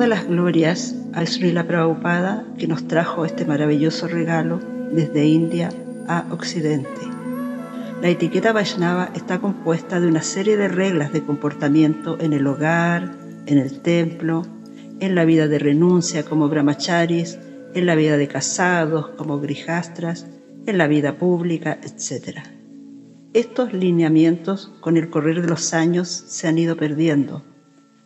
todas las glorias a Srila Prabhupada que nos trajo este maravilloso regalo desde India a Occidente. La etiqueta Vaishnava está compuesta de una serie de reglas de comportamiento en el hogar, en el templo, en la vida de renuncia como brahmacharis, en la vida de casados como grijastras, en la vida pública, etc. Estos lineamientos con el correr de los años se han ido perdiendo.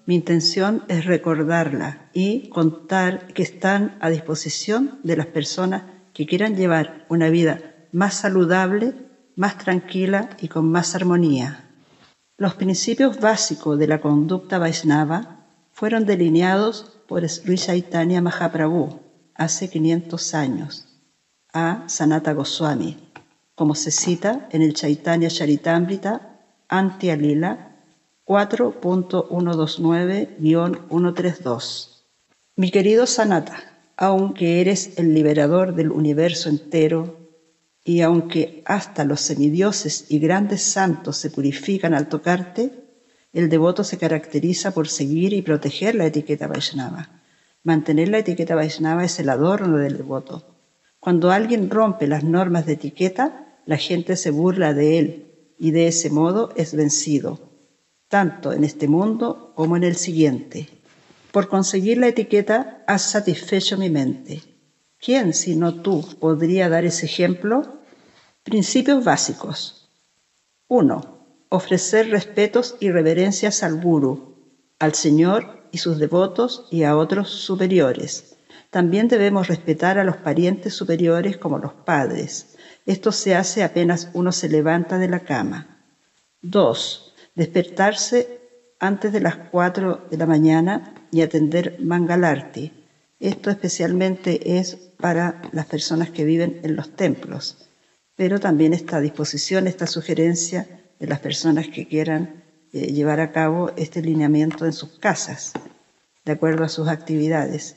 Mi intención es recordarla y contar que están a disposición de las personas que quieran llevar una vida más saludable más tranquila y con más armonía. Los principios básicos de la conducta Vaishnava fueron delineados por Sri Chaitanya Mahaprabhu hace 500 años a Sanata Goswami, como se cita en el Chaitanya Charitamrita Antya Lila 4.129-132. Mi querido Sanata, aunque eres el liberador del universo entero, y aunque hasta los semidioses y grandes santos se purifican al tocarte, el devoto se caracteriza por seguir y proteger la etiqueta Vaishnava. Mantener la etiqueta Vaishnava es el adorno del devoto. Cuando alguien rompe las normas de etiqueta, la gente se burla de él y de ese modo es vencido, tanto en este mundo como en el siguiente. Por conseguir la etiqueta has satisfecho mi mente ¿Quién, sino tú, podría dar ese ejemplo? Principios básicos. 1. Ofrecer respetos y reverencias al Guru, al Señor y sus devotos y a otros superiores. También debemos respetar a los parientes superiores como los padres. Esto se hace apenas uno se levanta de la cama. 2. Despertarse antes de las 4 de la mañana y atender Mangalarti esto especialmente es para las personas que viven en los templos, pero también está a disposición esta sugerencia de las personas que quieran eh, llevar a cabo este lineamiento en sus casas, de acuerdo a sus actividades.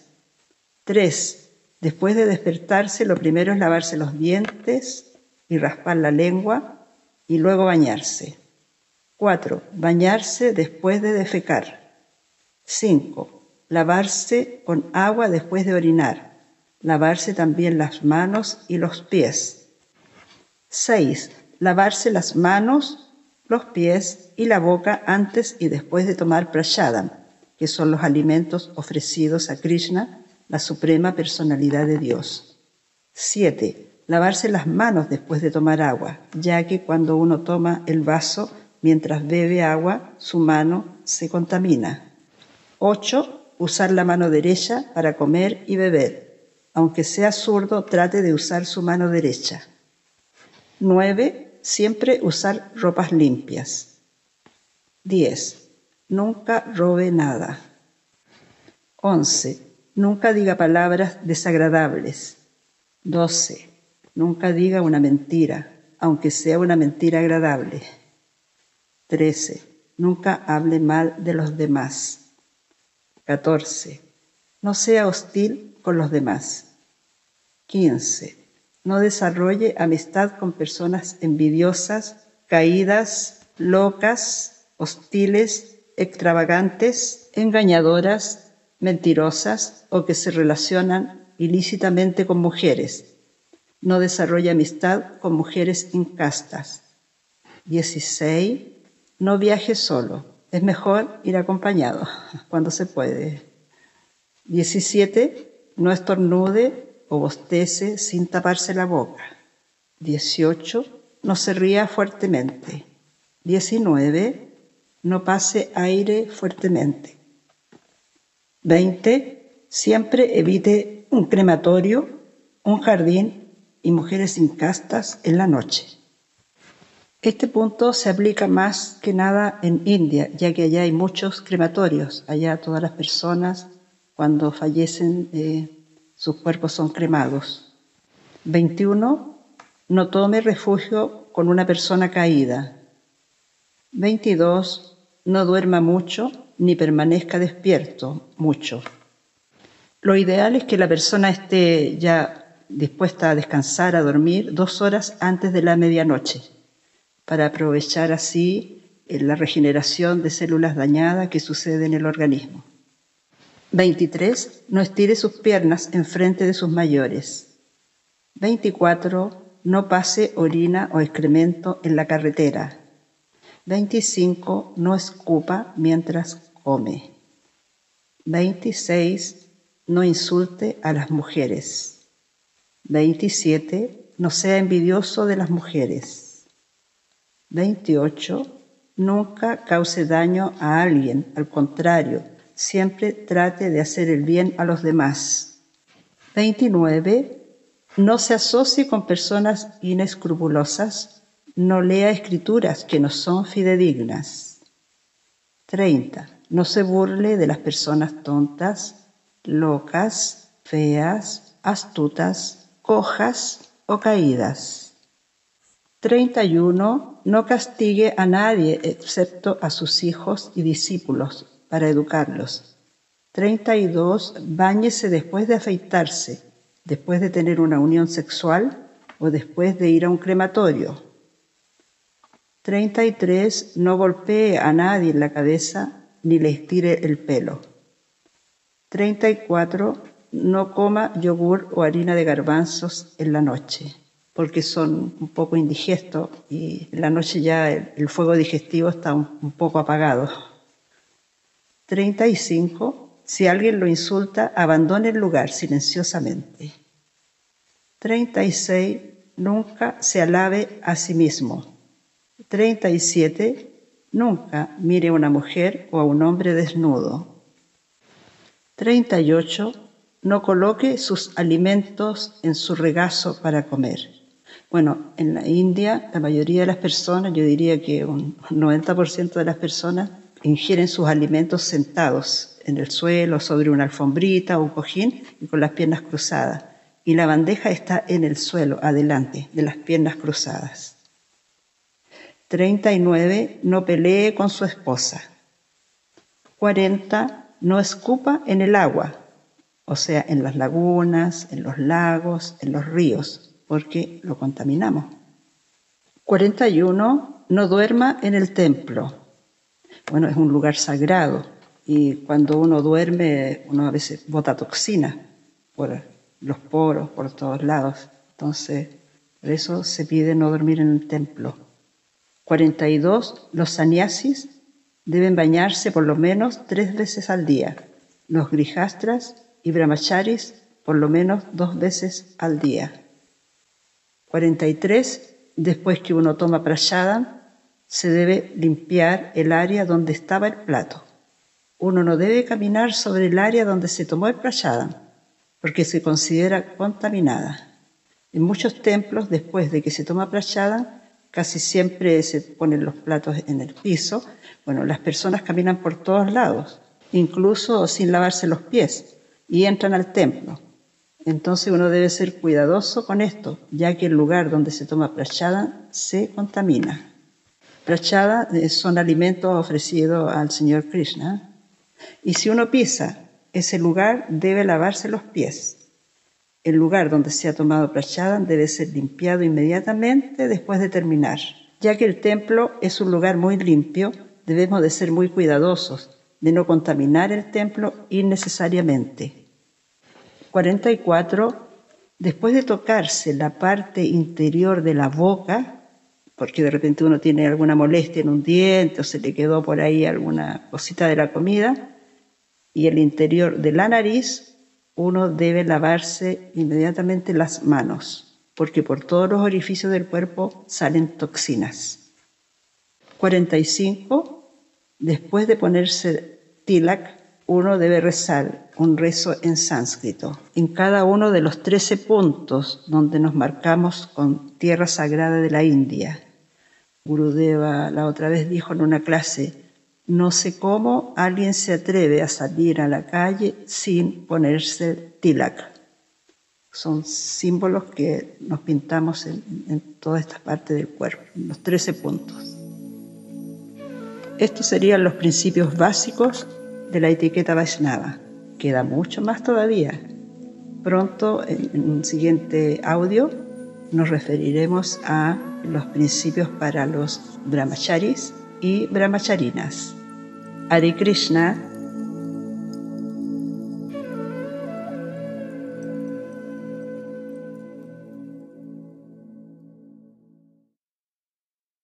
Tres, después de despertarse, lo primero es lavarse los dientes y raspar la lengua y luego bañarse. Cuatro, bañarse después de defecar. Cinco, lavarse con agua después de orinar, lavarse también las manos y los pies. 6. Lavarse las manos, los pies y la boca antes y después de tomar prashadam, que son los alimentos ofrecidos a Krishna, la suprema personalidad de Dios. 7. Lavarse las manos después de tomar agua, ya que cuando uno toma el vaso mientras bebe agua, su mano se contamina. 8 usar la mano derecha para comer y beber. Aunque sea zurdo, trate de usar su mano derecha. 9. Siempre usar ropas limpias. 10. Nunca robe nada. 11. Nunca diga palabras desagradables. 12. Nunca diga una mentira, aunque sea una mentira agradable. 13. Nunca hable mal de los demás. 14. No sea hostil con los demás. 15. No desarrolle amistad con personas envidiosas, caídas, locas, hostiles, extravagantes, engañadoras, mentirosas o que se relacionan ilícitamente con mujeres. No desarrolle amistad con mujeres incastas. 16. No viaje solo es mejor ir acompañado cuando se puede. 17. No estornude o bostece sin taparse la boca. 18. No se ría fuertemente. 19. No pase aire fuertemente. 20. Siempre evite un crematorio, un jardín y mujeres incastas en la noche. Este punto se aplica más que nada en India, ya que allá hay muchos crematorios. Allá todas las personas, cuando fallecen, eh, sus cuerpos son cremados. 21. No tome refugio con una persona caída. 22. No duerma mucho ni permanezca despierto mucho. Lo ideal es que la persona esté ya dispuesta a descansar, a dormir, dos horas antes de la medianoche para aprovechar así eh, la regeneración de células dañadas que sucede en el organismo. 23. No estire sus piernas en frente de sus mayores. 24. No pase orina o excremento en la carretera. 25. No escupa mientras come. 26. No insulte a las mujeres. 27. No sea envidioso de las mujeres. 28. Nunca cause daño a alguien, al contrario, siempre trate de hacer el bien a los demás. 29. No se asocie con personas inescrupulosas, no lea escrituras que no son fidedignas. 30. No se burle de las personas tontas, locas, feas, astutas, cojas o caídas. 31. No castigue a nadie excepto a sus hijos y discípulos para educarlos. 32. Báñese después de afeitarse, después de tener una unión sexual o después de ir a un crematorio. 33. No golpee a nadie en la cabeza ni le estire el pelo. 34. No coma yogur o harina de garbanzos en la noche, porque son un poco indigestos y en la noche ya el, fuego digestivo está un poco apagado. 35. Si alguien lo insulta, abandone el lugar silenciosamente. 36. Nunca se alabe a sí mismo. 37. Nunca mire a una mujer o a un hombre desnudo. 38. No coloque sus alimentos en su regazo para comer. Bueno, en la India la mayoría de las personas, yo diría que un 90% de las personas ingieren sus alimentos sentados en el suelo, sobre una alfombrita o un cojín y con las piernas cruzadas. Y la bandeja está en el suelo, adelante, de las piernas cruzadas. 39. No pelee con su esposa. 40. No escupa en el agua, o sea, en las lagunas, en los lagos, en los ríos, porque lo contaminamos. 41. No duerma en el templo, bueno, es un lugar sagrado y cuando uno duerme, uno a veces bota toxina por los poros, por todos lados. Entonces, por eso se pide no dormir en el templo. 42. Los sannyasis deben bañarse por lo menos tres veces al día. Los grijastras y brahmacharis por lo menos dos veces al día. 43. Después que uno toma prashadam, se debe limpiar el área donde estaba el plato. Uno no debe caminar sobre el área donde se tomó el prashadam, porque se considera contaminada. En muchos templos, después de que se toma prashadam, casi siempre se ponen los platos en el piso. Bueno, las personas caminan por todos lados, incluso sin lavarse los pies, y entran al templo. Entonces uno debe ser cuidadoso con esto, ya que el lugar donde se toma prashadam se contamina. Prachada son alimentos ofrecidos al Señor Krishna. Y si uno pisa ese lugar, debe lavarse los pies. El lugar donde se ha tomado prachada debe ser limpiado inmediatamente después de terminar. Ya que el templo es un lugar muy limpio, debemos de ser muy cuidadosos de no contaminar el templo innecesariamente. 44. Después de tocarse la parte interior de la boca, porque de repente uno tiene alguna molestia en un diente o se le quedó por ahí alguna cosita de la comida, y el interior de la nariz, uno debe lavarse inmediatamente las manos, porque por todos los orificios del cuerpo salen toxinas. 45. Después de ponerse tilak, uno debe rezar un rezo en sánscrito, en cada uno de los 13 puntos donde nos marcamos con tierra sagrada de la India, Gurudeva la otra vez dijo en una clase, no sé cómo alguien se atreve a salir a la calle sin ponerse tilak. Son símbolos que nos pintamos en, toda esta parte del cuerpo, en los 13 puntos. Estos serían los principios básicos de la etiqueta Vaishnava. Queda mucho más todavía. Pronto, en un siguiente audio, nos referiremos a los principios para los brahmacharis y brahmacharinas. Hare Krishna